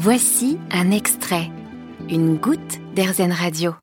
Voici un extrait, une goutte d'Airzen Radio.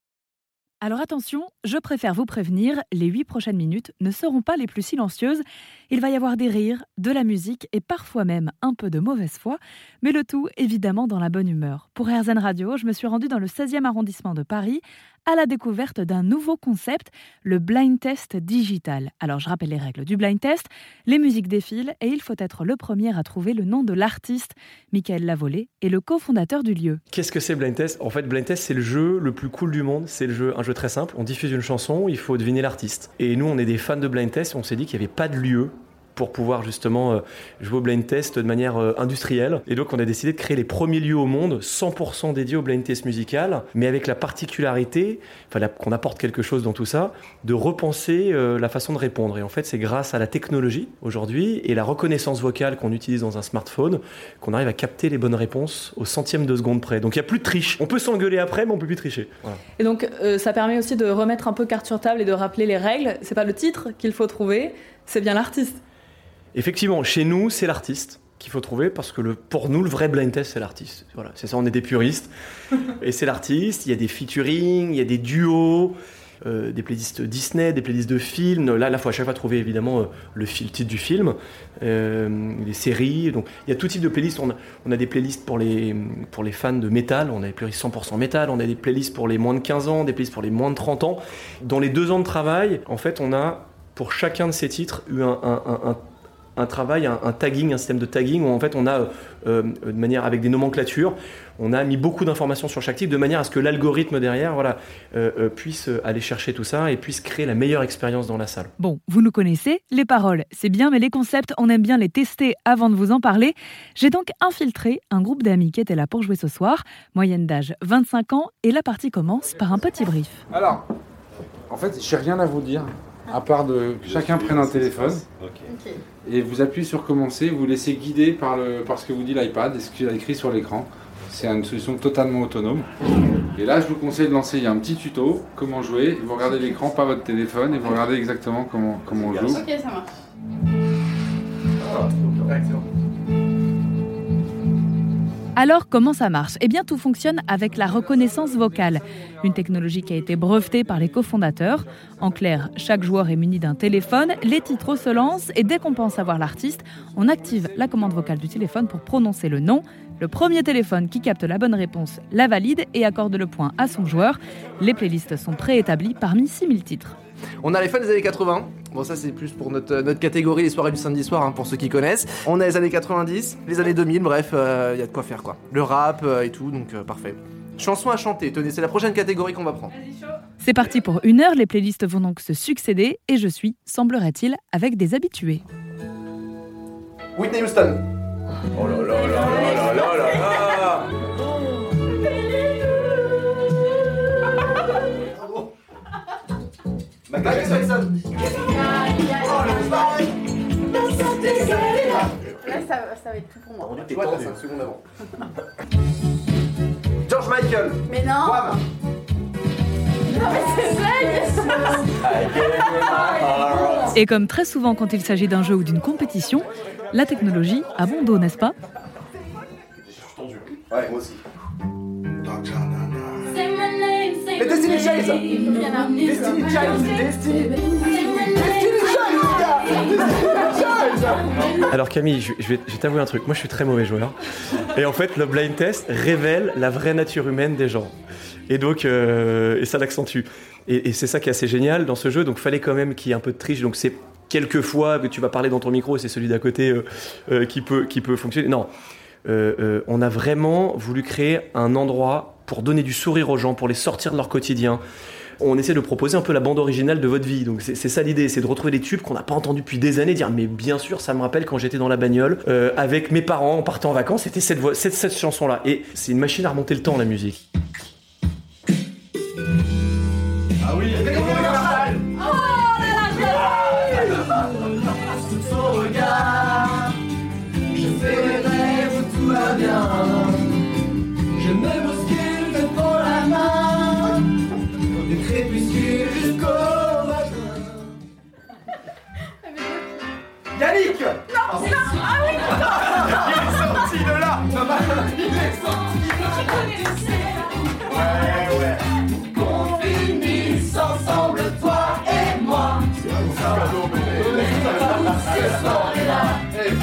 Alors attention, je préfère vous prévenir, les huit prochaines minutes ne seront pas les plus silencieuses. Il va y avoir des rires, de la musique et parfois même un peu de mauvaise foi, mais le tout évidemment dans la bonne humeur. Pour RZN Radio, je me suis rendue dans le 16e arrondissement de Paris à la découverte d'un nouveau concept, le blind test digital. Alors je rappelle les règles du blind test, les musiques défilent et il faut être le premier à trouver le nom de l'artiste. Michael Lavolée est le cofondateur du lieu. Qu'est-ce que c'est blind test? En fait, blind test c'est le jeu le plus cool du monde, c'est le jeu un jeu très simple, on diffuse une chanson, il faut deviner l'artiste. Et nous on est des fans de blind test, on s'est dit qu'il n'y avait pas de lieu pour pouvoir justement euh, jouer au blind test de manière euh, industrielle. Et donc on a décidé de créer les premiers lieux au monde 100% dédiés au blind test musical, mais avec la particularité, enfin, qu'on apporte quelque chose dans tout ça, de repenser euh, la façon de répondre. Et en fait c'est grâce à la technologie aujourd'hui et la reconnaissance vocale qu'on utilise dans un smartphone qu'on arrive à capter les bonnes réponses au centième de seconde près. Donc il n'y a plus de triche. On peut s'engueuler après, mais on peut plus tricher. Et donc ça permet aussi de remettre un peu carte sur table et de rappeler les règles. C'est pas le titre qu'il faut trouver, c'est bien l'artiste. Effectivement, chez nous, c'est l'artiste qu'il faut trouver parce que pour nous, le vrai blind test, c'est l'artiste. Voilà, c'est ça, on est des puristes. et c'est l'artiste, il y a des featuring, il y a des duos, euh, des playlists Disney, des playlists de films. Là, il faut à chaque fois trouver évidemment euh, le, titre du film, euh, des séries. Donc, il y a tout type de playlists. On a, des playlists pour les, les fans de métal, on a des playlists 100% métal, on a des playlists pour les moins de 15 ans, des playlists pour les moins de 30 ans. Dans les deux ans de travail, en fait, on a pour chacun de ces titres eu un travail, un, tagging, un système de tagging où en fait on a, euh, euh, de manière avec des nomenclatures, on a mis beaucoup d'informations sur chaque titre de manière à ce que l'algorithme derrière voilà, euh, puisse aller chercher tout ça et puisse créer la meilleure expérience dans la salle. Bon, vous nous connaissez, les paroles, c'est bien, mais les concepts, on aime bien les tester avant de vous en parler. J'ai donc infiltré un groupe d'amis qui étaient là pour jouer ce soir, moyenne d'âge 25 ans, et la partie commence par un petit brief. Alors, en fait, j'ai rien à vous dire à part de chacun prenne un téléphone et vous appuyez sur commencer, vous laissez guider par, le, par ce que vous dit l'iPad et ce qu'il a écrit sur l'écran. C'est une solution totalement autonome. Et là, je vous conseille de lancer, il y a un petit tuto, comment jouer. Vous regardez l'écran, pas votre téléphone, et vous regardez exactement comment, comment on joue. Ok, ça marche. Ah, alors, comment ça marche? Eh bien, tout fonctionne avec la reconnaissance vocale, une technologie qui a été brevetée par les cofondateurs. En clair, chaque joueur est muni d'un téléphone, les titres se lancent et dès qu'on pense avoir l'artiste, on active la commande vocale du téléphone pour prononcer le nom. Le premier téléphone qui capte la bonne réponse la valide et accorde le point à son joueur. Les playlists sont préétablies parmi 6000 titres. On a les fans des années 80. Bon, ça, c'est plus pour notre, notre catégorie, les soirées du samedi soir, hein, pour ceux qui connaissent. On a les années 90, les années 2000, bref, il euh, y a de quoi faire, quoi. Le rap euh, et tout, donc euh, parfait. Chanson à chanter, tenez, c'est la prochaine catégorie qu'on va prendre. C'est parti pour une heure, les playlists vont donc se succéder et je suis, semblerait-il, avec des habitués. Whitney Houston. Oh là là là là là là là Là, ça, ça va être tout pour moi. Tu vois, t'as 5 secondes avant. George Michael. Mais non. Non mais c'est Et comme très souvent quand il s'agit d'un jeu ou d'une compétition, la technologie a bon dos, n'est-ce pas Ouais, moi aussi. Alors Camille, je, vais, t'avouer un truc. Moi, je suis très mauvais joueur. Et en fait, le blind test révèle la vraie nature humaine des gens. Et donc, euh, et ça l'accentue. Et, c'est ça qui est assez génial dans ce jeu. Donc, fallait quand même qu'il y ait un peu de triche. Donc, c'est quelques fois que tu vas parler dans ton micro, c'est celui d'à côté euh, euh, qui peut qui peut fonctionner. Non, on a vraiment voulu créer un endroit pour donner du sourire aux gens, pour les sortir de leur quotidien. On essaie de proposer un peu la bande originale de votre vie. Donc c'est ça l'idée, c'est de retrouver des tubes qu'on n'a pas entendus depuis des années, dire mais bien sûr, ça me rappelle quand j'étais dans la bagnole euh, avec mes parents, en partant en vacances, c'était cette, cette, cette chanson-là. Et c'est une machine à remonter le temps, la musique. Ah oui,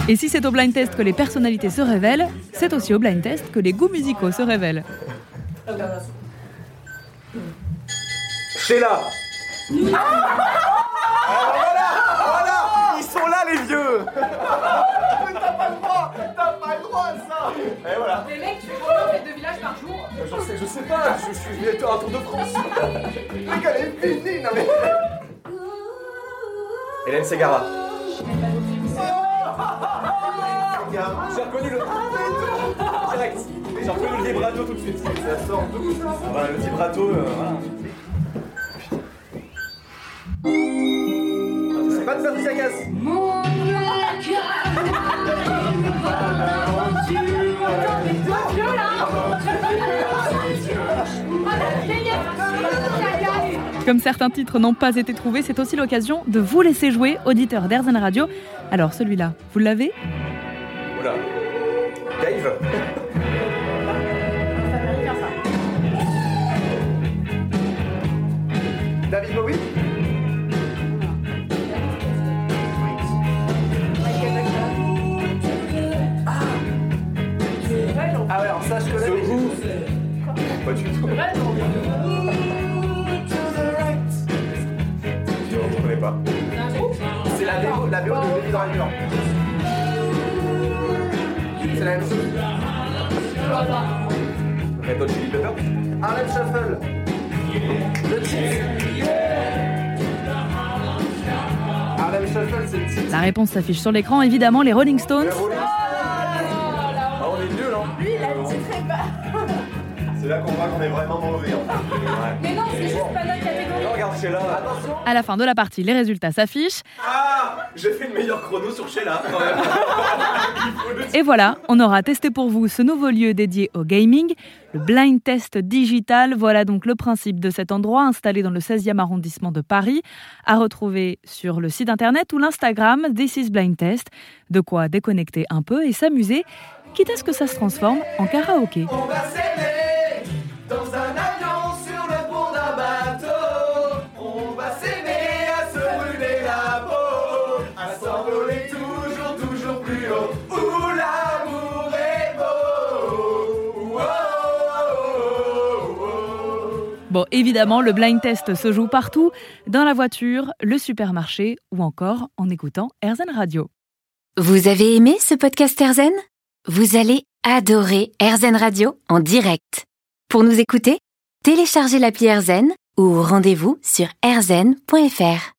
Et si c'est au blind test que les personnalités se révèlent, c'est aussi au blind test que les goûts musicaux se révèlent. Sheila Ah, voilà Voilà Ils sont là, les vieux. Mais t'as pas le droit T'as pas le droit à ça Et voilà Les mecs, tu fais deux villages par jour. Je sais, je sais pas, je suis venu à Tour de France. Regarde, elle est finie, non mais... Hélène Segara. J'ai reconnu le... Direct J'ai reconnu le vibrato tout de suite. Ça sort. Ah voilà, le vibrato, euh, voilà. C'est pas de faire ça casse Comme certains titres n'ont pas été trouvés, c'est aussi l'occasion de vous laisser jouer, auditeurs d'Airzen Radio. Alors celui-là, vous l'avez? Oula. Dave David Bowie Ah ouais, alors ça, je connais. Pas du tout. Pas. C'est la BO, la BO de Baby Driver. C'est la même chose. Red Hot Chili Peppers Harlem Shuffle. Le titre. Harlem Shuffle, c'est le titre. La réponse s'affiche sur l'écran, évidemment les Rolling Stones. Ah, on est nuls, hein Lui, il a le titre et pas. C'est là qu'on voit qu'on est vraiment mauvais. En fait. Ouais. Mais non, c'est juste pas notre catégorie. Regarde Sheila. Attention. À la fin de la partie, les résultats s'affichent. Ah J'ai fait le meilleur chrono sur Sheila. quand même. Et voilà, on aura testé pour vous ce nouveau lieu dédié au gaming, le Blind Test Digital. Voilà donc le principe de cet endroit installé dans le 16e arrondissement de Paris, à retrouver sur le site internet ou l'Instagram This is Blind Test. De quoi déconnecter un peu et s'amuser, quitte à ce que ça se transforme en karaoké. On va évidemment, le blind test se joue partout, dans la voiture, le supermarché ou encore en écoutant RZN Radio. Vous avez aimé ce podcast Erzen Vous allez adorer Erzen Radio en direct. Pour nous écouter, téléchargez l'appli Erzen ou rendez-vous sur erzen.fr.